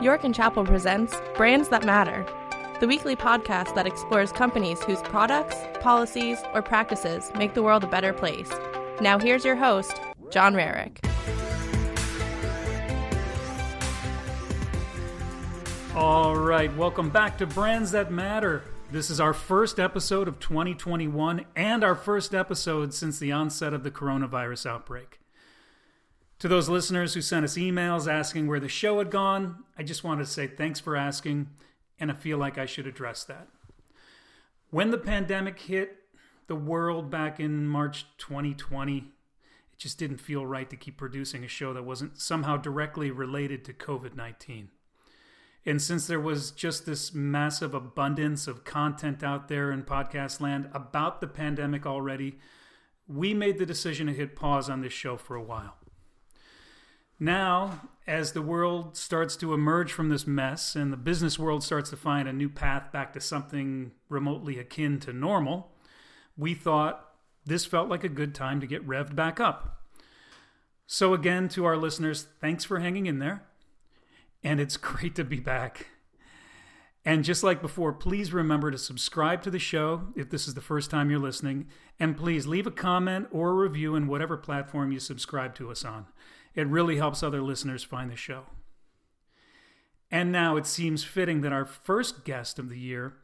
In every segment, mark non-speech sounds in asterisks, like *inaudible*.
York and Chapel presents Brands That Matter, the weekly podcast that explores companies whose products, policies, or practices make the world a better place. Now, here's your host, John Rarick. All right, welcome back to Brands That Matter. This is our first episode of 2021 and our first episode since the onset of the coronavirus outbreak. To those listeners who sent us emails asking where the show had gone, I just wanted to say thanks for asking, and I feel like I should address that. When the pandemic hit the world back in March 2020, it just didn't feel right to keep producing a show that wasn't somehow directly related to COVID 19. And since there was just this massive abundance of content out there in podcast land about the pandemic already, we made the decision to hit pause on this show for a while. Now, as the world starts to emerge from this mess and the business world starts to find a new path back to something remotely akin to normal, we thought this felt like a good time to get revved back up. So, again, to our listeners, thanks for hanging in there. And it's *laughs* great to be back. And just like before, please remember to subscribe to the show if this is the first time you're listening. And please leave a comment or a review in whatever platform you subscribe to us on. It really helps other listeners find the show. And now it seems fitting that our first guest of the year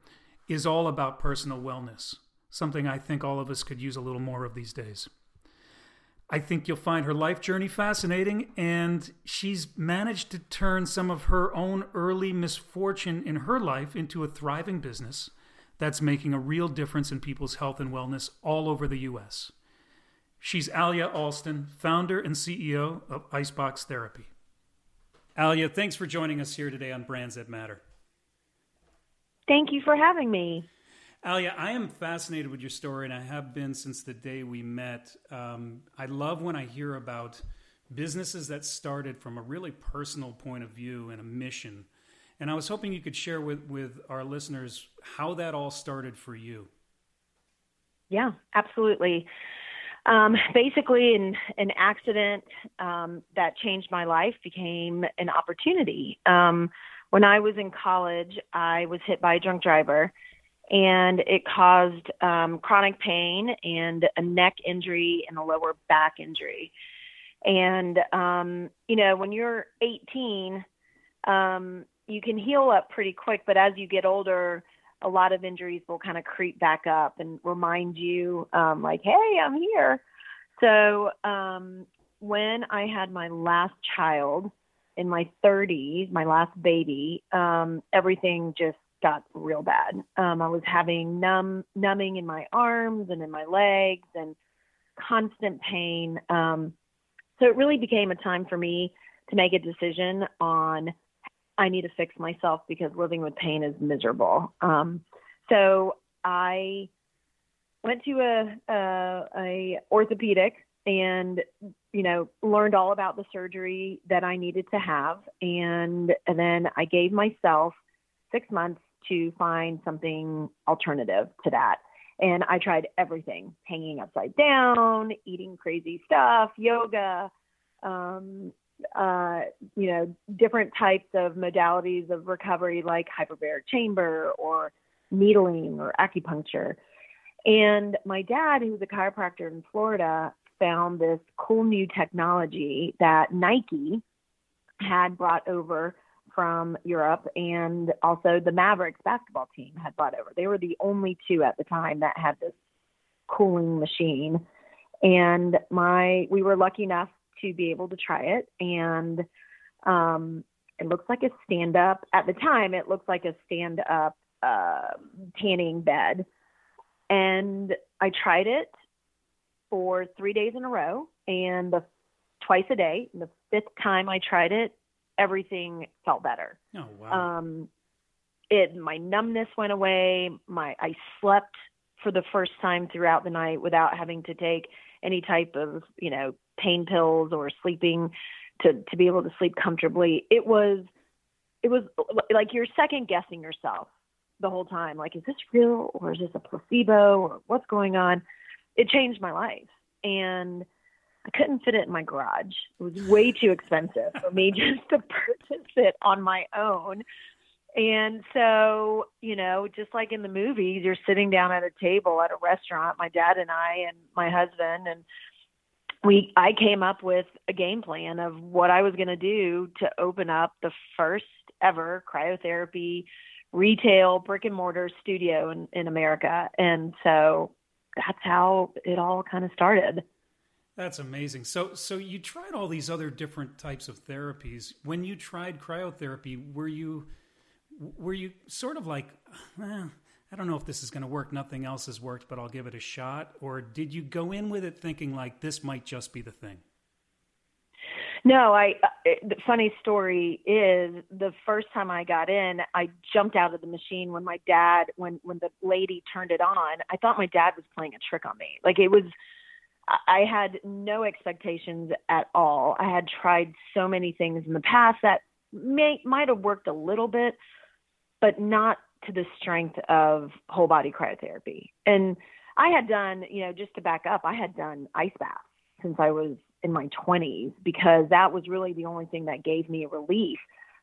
is all about personal wellness, something I think all of us could use a little more of these days. I think you'll find her life journey fascinating, and she's managed to turn some of her own early misfortune in her life into a thriving business that's making a real difference in people's health and wellness all over the U.S. She's Alia Alston, founder and CEO of Icebox Therapy. Alia, thanks for joining us here today on Brands That Matter. Thank you for having me. Alia, I am fascinated with your story, and I have been since the day we met. Um, I love when I hear about businesses that started from a really personal point of view and a mission. And I was hoping you could share with, with our listeners how that all started for you. Yeah, absolutely. Um, basically, an, an accident um, that changed my life became an opportunity. Um, when I was in college, I was hit by a drunk driver, and it caused um, chronic pain and a neck injury and a lower back injury. And, um, you know, when you're 18, um, you can heal up pretty quick, but as you get older, a lot of injuries will kind of creep back up and remind you, um, like, hey, I'm here. So um, when I had my last child in my 30s, my last baby, um, everything just got real bad. Um, I was having numb, numbing in my arms and in my legs and constant pain. Um, so it really became a time for me to make a decision on I need to fix myself because living with pain is miserable. Um, so I went to a, a, a orthopedic and you know learned all about the surgery that I needed to have, and, and then I gave myself six months to find something alternative to that. And I tried everything hanging upside down, eating crazy stuff, yoga, um, uh, you know, different types of modalities of recovery like hyperbaric chamber or needling or acupuncture. And my dad, who's a chiropractor in Florida, found this cool new technology that Nike had brought over from Europe and also the Mavericks basketball team had brought over. They were the only two at the time that had this cooling machine. And my we were lucky enough to be able to try it and um it looks like a stand up at the time it looks like a stand up uh, tanning bed and I tried it for three days in a row and the twice a day. And the fifth time I tried it, everything felt better. Oh wow. Um, it my numbness went away. My I slept for the first time throughout the night without having to take any type of you know pain pills or sleeping to to be able to sleep comfortably. It was it was like you're second guessing yourself the whole time. Like, is this real or is this a placebo or what's going on? It changed my life. And I couldn't fit it in my garage. It was way too expensive for me *laughs* just to purchase it on my own. And so, you know, just like in the movies, you're sitting down at a table at a restaurant, my dad and I and my husband and we I came up with a game plan of what I was going to do to open up the first ever cryotherapy retail brick and mortar studio in, in America. And so that's how it all kind of started. That's amazing. So, so you tried all these other different types of therapies. When you tried cryotherapy, were you were you sort of like, eh, I don't know if this is going to work. Nothing else has worked, but I'll give it a shot. Or did you go in with it thinking like this might just be the thing? No, I. Uh, the funny story is the first time I got in, I jumped out of the machine when my dad, when when the lady turned it on. I thought my dad was playing a trick on me. Like it was, I had no expectations at all. I had tried so many things in the past that may might have worked a little bit, but not to the strength of whole body cryotherapy. And I had done, you know, just to back up, I had done ice baths since I was in my 20s because that was really the only thing that gave me relief.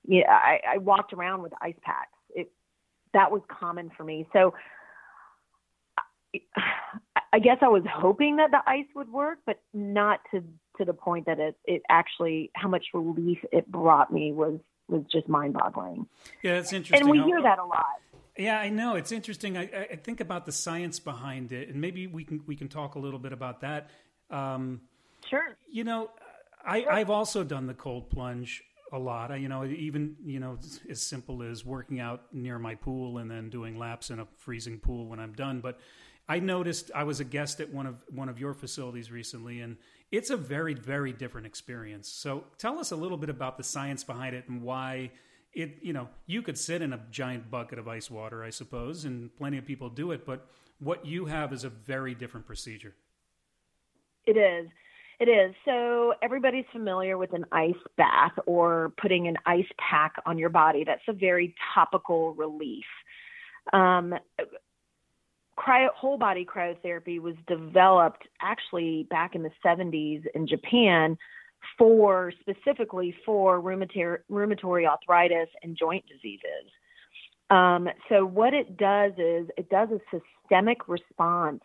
Yeah, I, I walked around with ice packs. It that was common for me. So I guess I was hoping that the ice would work, but not to to the point that it it actually how much relief it brought me was was just mind boggling. Yeah, it's interesting. And we hear that a lot. Yeah, I know it's interesting. I, I think about the science behind it, and maybe we can we can talk a little bit about that. Um, Sure. You know, I, sure. I've also done the cold plunge a lot. I, you know, even you know, as simple as working out near my pool and then doing laps in a freezing pool when I'm done. But I noticed I was a guest at one of one of your facilities recently, and it's a very very different experience. So tell us a little bit about the science behind it and why it. You know, you could sit in a giant bucket of ice water, I suppose, and plenty of people do it, but what you have is a very different procedure. It is. It is. So everybody's familiar with an ice bath or putting an ice pack on your body. That's a very topical relief. Um, cryo, whole body cryotherapy was developed actually back in the 70s in Japan for specifically for rheumatoid, rheumatoid arthritis and joint diseases. Um, so what it does is it does a systemic response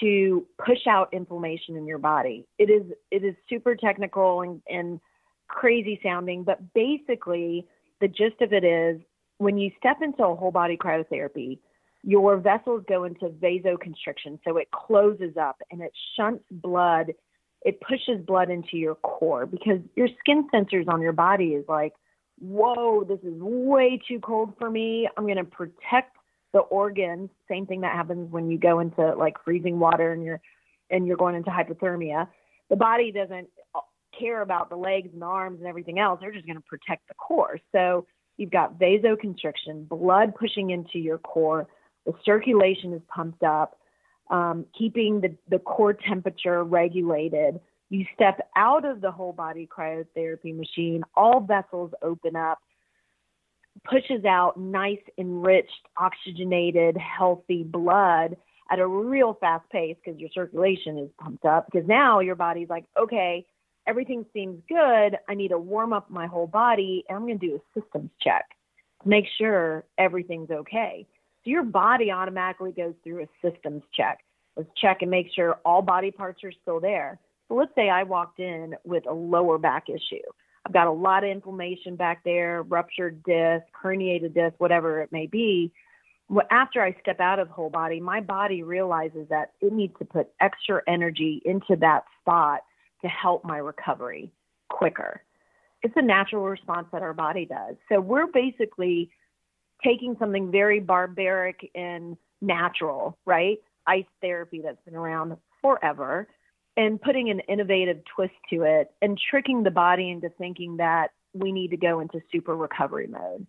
to push out inflammation in your body. It is it is super technical and, and crazy sounding, but basically the gist of it is when you step into a whole body cryotherapy, your vessels go into vasoconstriction, so it closes up and it shunts blood. It pushes blood into your core because your skin sensors on your body is like, whoa, this is way too cold for me. I'm going to protect the organs, same thing that happens when you go into like freezing water and you're and you're going into hypothermia. The body doesn't care about the legs and the arms and everything else. They're just going to protect the core. So you've got vasoconstriction, blood pushing into your core. The circulation is pumped up, um, keeping the, the core temperature regulated. You step out of the whole body cryotherapy machine, all vessels open up pushes out nice, enriched, oxygenated, healthy blood at a real fast pace because your circulation is pumped up. Because now your body's like, okay, everything seems good. I need to warm up my whole body, and I'm going to do a systems check make sure everything's okay. So your body automatically goes through a systems check. Let's check and make sure all body parts are still there. So let's say I walked in with a lower back issue. I've got a lot of inflammation back there, ruptured disc, herniated disc, whatever it may be. After I step out of whole body, my body realizes that it needs to put extra energy into that spot to help my recovery quicker. It's a natural response that our body does. So we're basically taking something very barbaric and natural, right? Ice therapy that's been around forever and putting an innovative twist to it and tricking the body into thinking that we need to go into super recovery mode.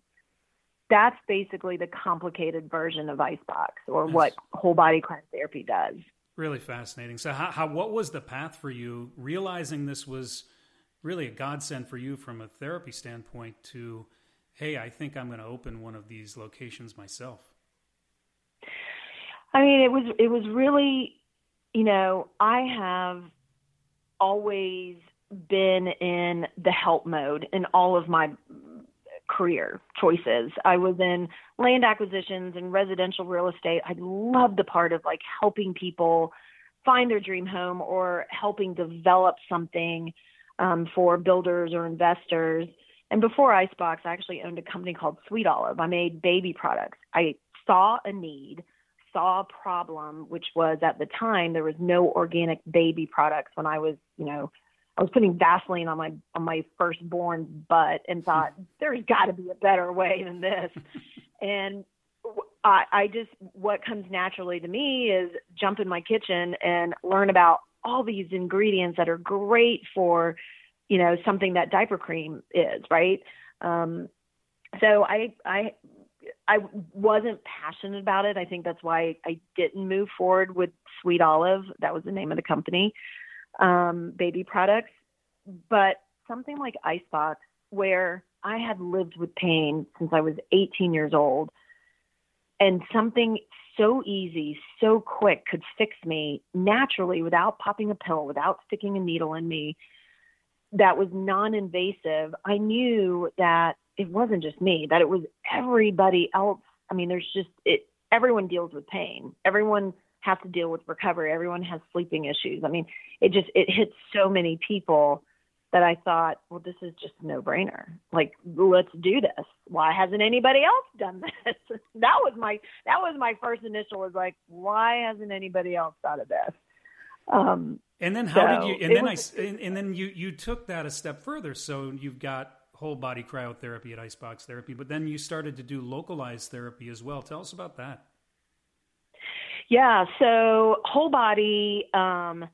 That's basically the complicated version of Icebox or what whole body cryotherapy does. Really fascinating. So, how, how, what was the path for you realizing this was really a godsend for you from a therapy standpoint to, hey, I think I'm going to open one of these locations myself? I mean, it was it was really you know, I have always been in the help mode in all of my career choices. I was in land acquisitions and residential real estate. I loved the part of like helping people find their dream home or helping develop something um, for builders or investors. And before Icebox, I actually owned a company called Sweet Olive. I made baby products. I saw a need, saw a problem, which was at the time there was no organic baby products when I was, you know, I was putting Vaseline on my on my firstborn butt and thought *laughs* there's got to be a better way than this. *laughs* and I, I just what comes naturally to me is jump in my kitchen and learn about all these ingredients that are great for, you know, something that diaper cream is, right? Um, so I I I wasn't passionate about it. I think that's why I didn't move forward with Sweet Olive. That was the name of the company um, baby products, but something like Icebox, where I had lived with pain since I was 18 years old, and something so easy, so quick could fix me naturally without popping a pill, without sticking a needle in me, that was non invasive, I knew that it wasn't just me, that it was everybody else. I mean, there's just it everyone deals with pain. Everyone has to deal with recovery. Everyone has sleeping issues. I mean, it just it hits so many people that I thought, well, this is just a no-brainer. Like, let's do this. Why hasn't anybody else done this? *laughs* that was my that was my first initial was like, why hasn't anybody else thought of this? Um, and then how so did you? And then was, I and, and then you you took that a step further. So you've got whole body cryotherapy at Icebox Therapy, but then you started to do localized therapy as well. Tell us about that. Yeah, so whole body, um,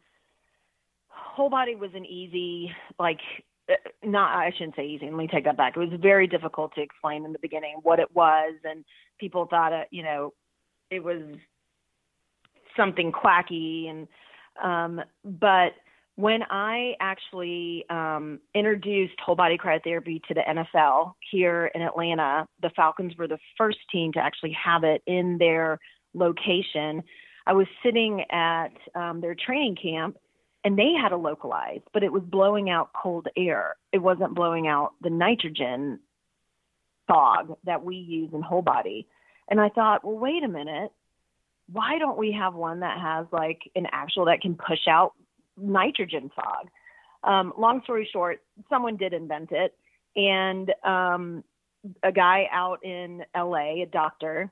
whole body was an easy, like, uh, not, I shouldn't say easy. Let me take that back. It was very difficult to explain in the beginning what it was, and people thought it, you know, it was something quacky, and um, but when I actually um, introduced whole body cryotherapy to the NFL here in Atlanta, the Falcons were the first team to actually have it in their location. I was sitting at um, their training camp and they had a localized, but it was blowing out cold air. It wasn't blowing out the nitrogen fog that we use in whole body. And I thought, well, wait a minute. Why don't we have one that has like an actual that can push out nitrogen fog? Um, long story short, someone did invent it. And um, a guy out in LA, a doctor,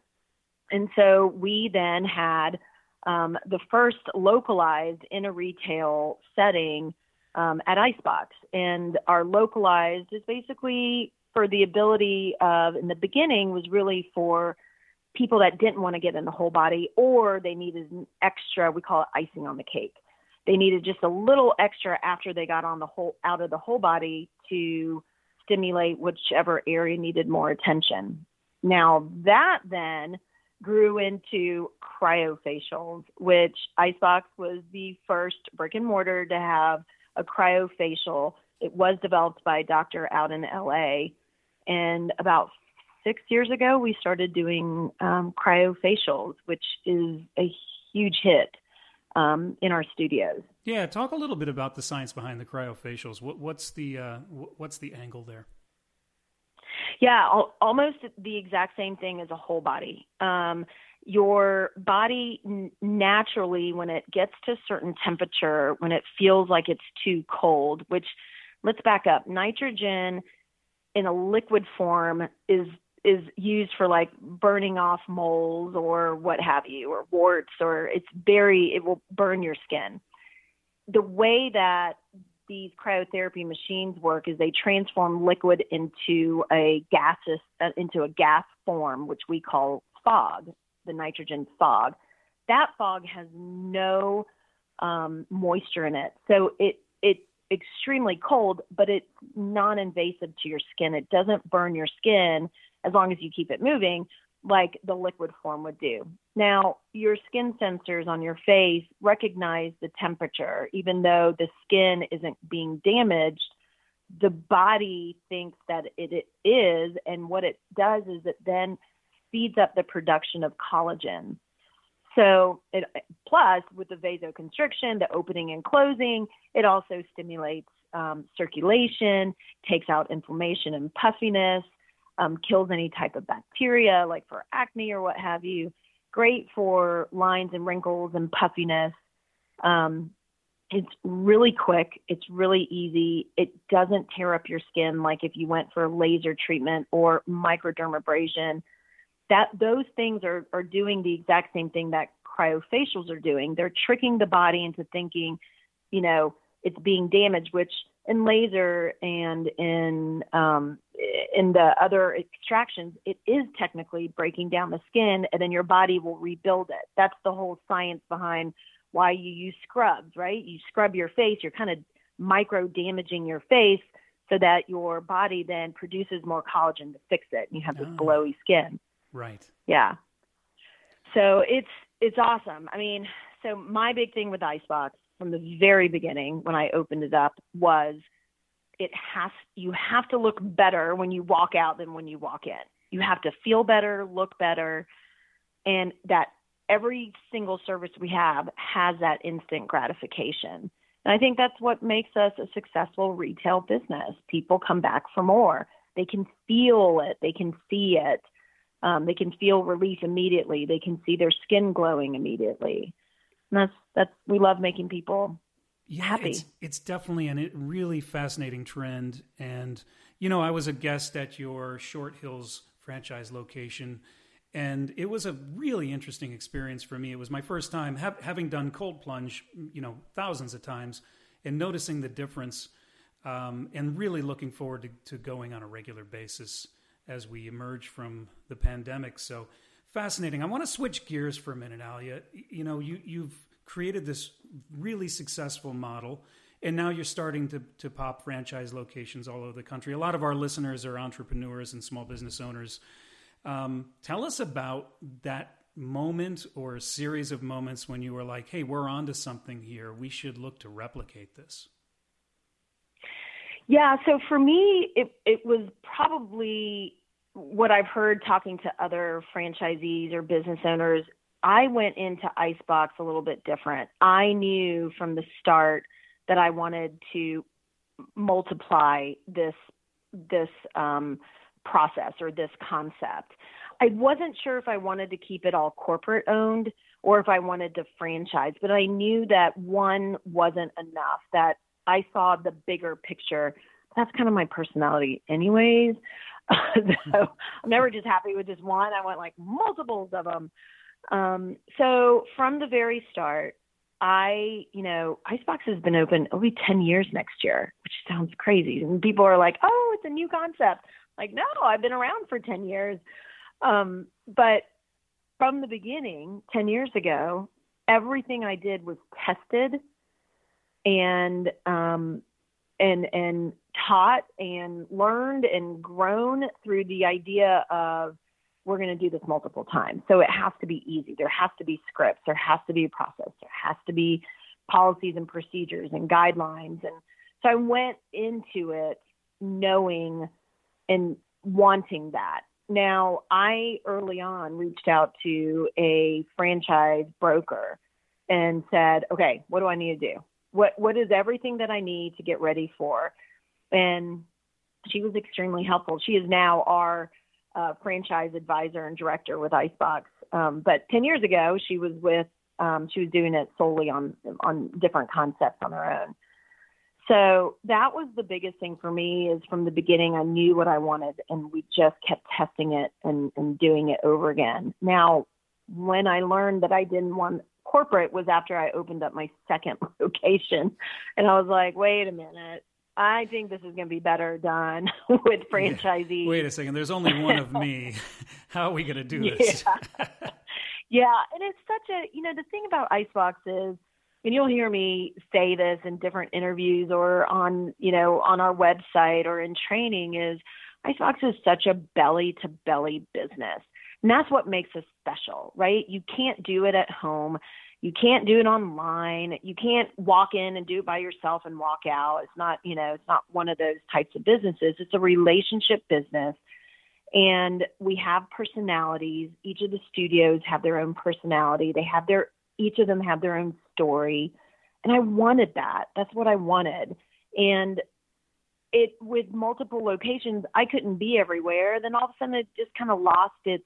and so we then had um, the first localized in a retail setting um, at Icebox. And our localized is basically for the ability of, in the beginning, was really for people that didn't want to get in the whole body or they needed an extra, we call it icing on the cake. They needed just a little extra after they got on the whole out of the whole body to stimulate whichever area needed more attention. Now that then grew into cryofacials, which Icebox was the first brick and mortar to have a cryofacial. It was developed by a doctor out in LA. And about six years ago, we started doing um, cryofacials, which is a huge hit um, in our studios. Yeah, talk a little bit about the science behind the cryofacials. What, what's the uh, what's the angle there? Yeah, al- almost the exact same thing as a whole body. Um, your body n- naturally, when it gets to a certain temperature, when it feels like it's too cold, which let's back up, nitrogen in a liquid form is is used for like burning off moles or what have you or warts or it's very it will burn your skin the way that these cryotherapy machines work is they transform liquid into a gaseous uh, into a gas form, which we call fog, the nitrogen fog. That fog has no um, moisture in it, so it it's extremely cold, but it's non-invasive to your skin. It doesn't burn your skin as long as you keep it moving, like the liquid form would do. Now, your skin sensors on your face recognize the temperature, even though the skin isn't being damaged. The body thinks that it is, and what it does is it then speeds up the production of collagen. So it, plus with the vasoconstriction, the opening and closing, it also stimulates um, circulation, takes out inflammation and puffiness, um, kills any type of bacteria like for acne or what have you. Great for lines and wrinkles and puffiness. Um, it's really quick. It's really easy. It doesn't tear up your skin like if you went for laser treatment or microdermabrasion. That those things are are doing the exact same thing that cryofacials are doing. They're tricking the body into thinking, you know, it's being damaged, which in laser and in um, in the other extractions, it is technically breaking down the skin, and then your body will rebuild it. That's the whole science behind why you use scrubs, right? You scrub your face, you're kind of micro damaging your face so that your body then produces more collagen to fix it, and you have this oh. glowy skin. Right. Yeah. So it's it's awesome. I mean, so my big thing with Icebox from the very beginning when I opened it up was it has you have to look better when you walk out than when you walk in. You have to feel better, look better, and that every single service we have has that instant gratification. And I think that's what makes us a successful retail business. People come back for more. They can feel it, they can see it, um, they can feel relief immediately, they can see their skin glowing immediately. And that's that's we love making people yeah, happy. It's, it's definitely a really fascinating trend. And you know, I was a guest at your Short Hills franchise location, and it was a really interesting experience for me. It was my first time ha- having done cold plunge, you know, thousands of times, and noticing the difference, um, and really looking forward to, to going on a regular basis as we emerge from the pandemic. So fascinating. I want to switch gears for a minute, Alia. You know, you you've created this really successful model, and now you're starting to to pop franchise locations all over the country. A lot of our listeners are entrepreneurs and small business owners. Um, tell us about that moment or a series of moments when you were like, "Hey, we're onto something here. We should look to replicate this." Yeah, so for me, it it was probably what I've heard talking to other franchisees or business owners, I went into Icebox a little bit different. I knew from the start that I wanted to multiply this this um, process or this concept. I wasn't sure if I wanted to keep it all corporate owned or if I wanted to franchise, but I knew that one wasn't enough. That I saw the bigger picture. That's kind of my personality, anyways. *laughs* so I'm never just happy with just one. I want like multiples of them. Um, so from the very start, I, you know, Icebox has been open, it'll be 10 years next year, which sounds crazy. And people are like, oh, it's a new concept. Like, no, I've been around for 10 years. Um, but from the beginning, 10 years ago, everything I did was tested and um, and and taught and learned and grown through the idea of we're going to do this multiple times. So it has to be easy. There has to be scripts. There has to be a process. There has to be policies and procedures and guidelines. And so I went into it knowing and wanting that. Now, I early on reached out to a franchise broker and said, okay, what do I need to do? What what is everything that I need to get ready for? And she was extremely helpful. She is now our uh, franchise advisor and director with Icebox. Um, but 10 years ago, she was with, um, she was doing it solely on, on different concepts on her own. So that was the biggest thing for me is from the beginning, I knew what I wanted and we just kept testing it and, and doing it over again. Now, when I learned that I didn't want corporate was after I opened up my second *laughs* location. And I was like, wait a minute. I think this is going to be better done *laughs* with franchisees. Yeah. Wait a second. There's only one of me. *laughs* *laughs* How are we going to do this? Yeah. yeah. And it's such a, you know, the thing about Icebox is, and you'll hear me say this in different interviews or on, you know, on our website or in training is Icebox is such a belly to belly business. And that's what makes us special, right? You can't do it at home. You can't do it online. You can't walk in and do it by yourself and walk out. It's not, you know, it's not one of those types of businesses. It's a relationship business. And we have personalities. Each of the studios have their own personality. They have their each of them have their own story. And I wanted that. That's what I wanted. And it with multiple locations, I couldn't be everywhere. Then all of a sudden it just kind of lost its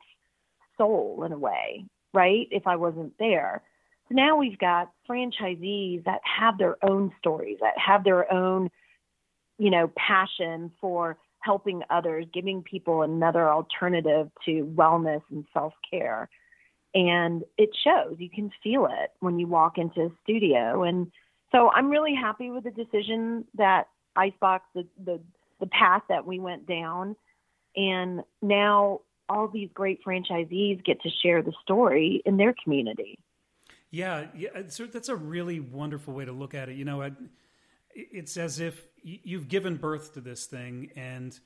soul in a way, right? If I wasn't there. So now we've got franchisees that have their own stories, that have their own, you know, passion for helping others, giving people another alternative to wellness and self care. And it shows. You can feel it when you walk into a studio. And so I'm really happy with the decision that Icebox, the, the, the path that we went down. And now all these great franchisees get to share the story in their community. Yeah, yeah, uh, so that's a really wonderful way to look at it. You know, it's as if you've given birth to this thing, and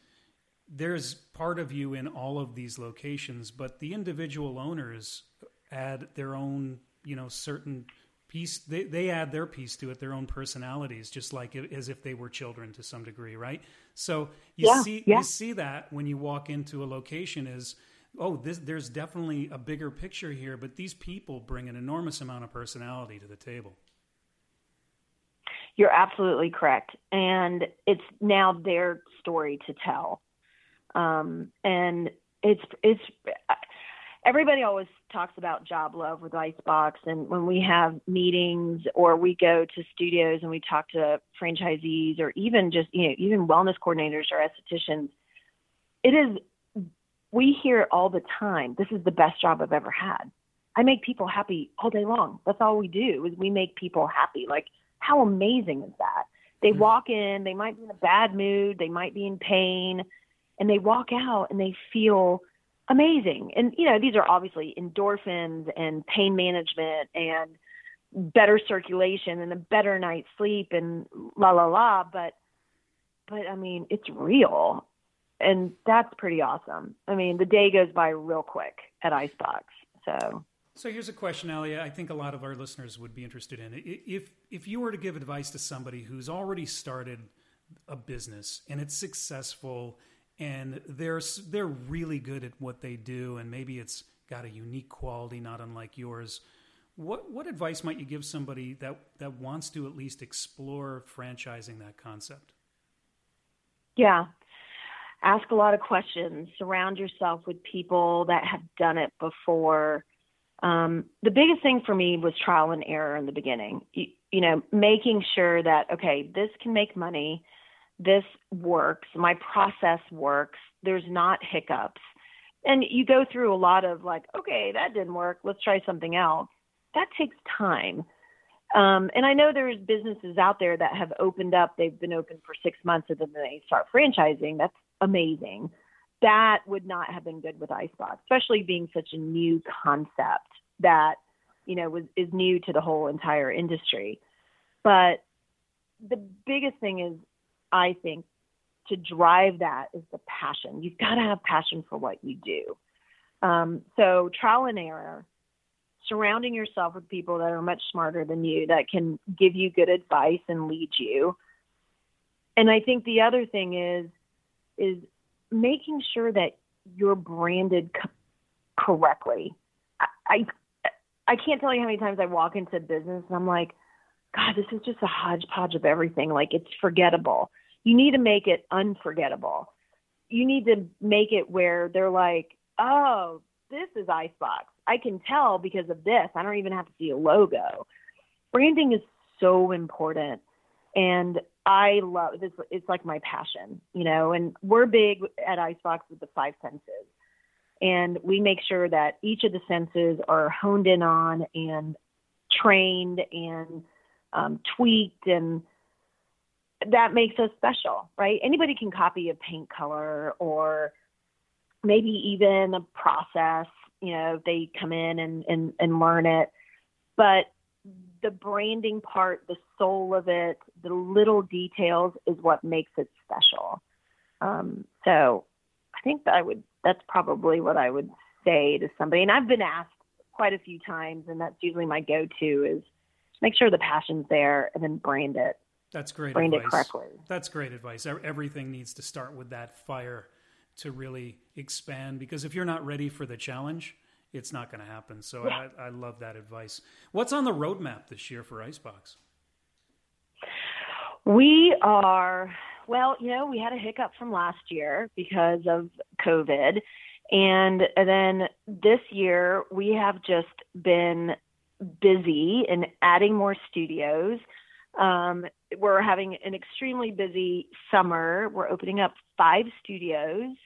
there's part of you in all of these locations, but the individual owners add their own, you know, certain piece. They they add their piece to it, their own personalities, just like as if they were children to some degree, right? So you yeah, see yeah. you see that when you walk into a location is oh, this, there's definitely a bigger picture here, but these people bring an enormous amount of personality to the table. You're absolutely correct. And it's now their story to tell. Um, and it's, it's, everybody always talks about job love with Icebox. And when we have meetings or we go to studios and we talk to franchisees or even just, you know, even wellness coordinators or estheticians, it is we hear all the time, this is the best job I've ever had. I make people happy all day long. That's all we do is we make people happy. Like how amazing is that? They mm-hmm. walk in, they might be in a bad mood, they might be in pain, and they walk out and they feel amazing. And you know, these are obviously endorphins and pain management and better circulation and a better night's sleep and la la la, but but I mean, it's real and that's pretty awesome. I mean, the day goes by real quick at Icebox. So so here's a question, Alia. I think a lot of our listeners would be interested in. If if you were to give advice to somebody who's already started a business and it's successful and they're they're really good at what they do and maybe it's got a unique quality not unlike yours, what what advice might you give somebody that that wants to at least explore franchising that concept? Yeah, ask a lot of questions, surround yourself with people that have done it before. Um, the biggest thing for me was trial and error in the beginning. You, you know, making sure that, okay, this can make money, this works, my process works, there's not hiccups. And you go through a lot of like, okay, that didn't work, let's try something else. That takes time. Um, and I know there's businesses out there that have opened up, they've been open for six months and then they start franchising. That's amazing. That would not have been good with Icebox, especially being such a new concept that, you know, was is new to the whole entire industry. But the biggest thing is I think to drive that is the passion. You've got to have passion for what you do. Um, so trial and error, surrounding yourself with people that are much smarter than you that can give you good advice and lead you. And I think the other thing is is making sure that you're branded co- correctly. I, I I can't tell you how many times I walk into business and I'm like, God, this is just a hodgepodge of everything. Like it's forgettable. You need to make it unforgettable. You need to make it where they're like, oh, this is Icebox. I can tell because of this. I don't even have to see a logo. Branding is so important. And I love this. It's like my passion, you know, and we're big at Icebox with the five senses. And we make sure that each of the senses are honed in on and trained and um, tweaked. And that makes us special, right? Anybody can copy a paint color or maybe even a process, you know, they come in and, and, and learn it. But the branding part, the soul of it, the little details is what makes it special. Um, so I think that I would, that's probably what I would say to somebody. And I've been asked quite a few times, and that's usually my go to is make sure the passion's there and then brand it. That's great brand advice. it correctly. That's great advice. Everything needs to start with that fire to really expand because if you're not ready for the challenge, it's not going to happen. So yeah. I, I love that advice. What's on the roadmap this year for Icebox? We are, well, you know, we had a hiccup from last year because of COVID. And then this year, we have just been busy in adding more studios. Um, we're having an extremely busy summer. We're opening up five studios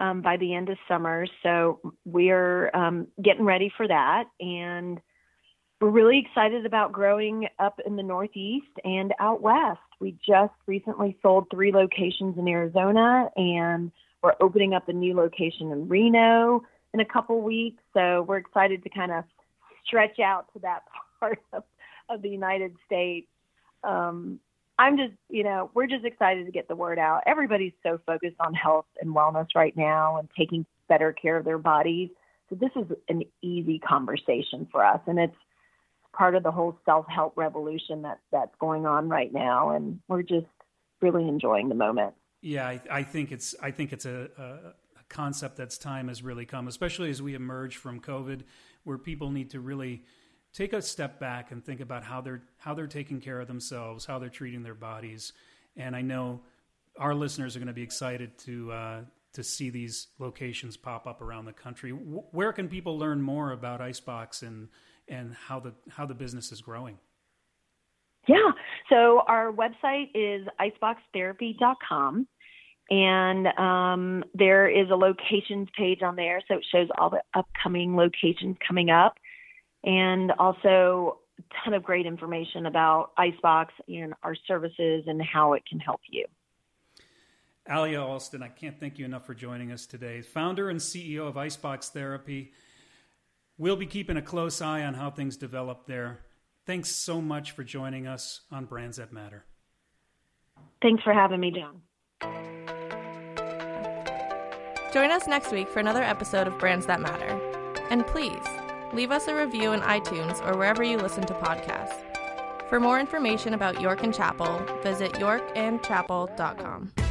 um, by the end of summer. So we're um, getting ready for that. And we're really excited about growing up in the Northeast and out West. We just recently sold three locations in Arizona and we're opening up a new location in Reno in a couple weeks. So we're excited to kind of stretch out to that *laughs* part of, of the United States. Um, I'm just, you know, we're just excited to get the word out. Everybody's so focused on health and wellness right now and taking better care of their bodies. So this is an easy conversation for us, and it's part of the whole self-help revolution that that's going on right now, and we're just really enjoying the moment. Yeah, I, I think it's I think it's a, a, a concept that's time has really come, especially as we emerge from COVID, where people need to really take a step back and think about how they're how they're taking care of themselves, how they're treating their bodies. And I know our listeners are going to be excited to uh, to see these locations pop up around the country. where can people learn more about Icebox and and how the how the business is growing? Yeah, so our website is iceboxtherapy.com. And um, there is a locations page on there, so it shows all the upcoming locations coming up and also a ton of great information about Icebox and our services and how it can help you. Alia Alston, I can't thank you enough for joining us today. Founder and CEO of Icebox Therapy. We'll be keeping a close eye on how things develop there. Thanks so much for joining us on Brands That Matter. Thanks for having me, John. Join us next week for another episode of Brands That Matter. And please, leave us a review in iTunes or wherever you listen to podcasts. For more information about York and Chapel, visit yorkandchapel.com.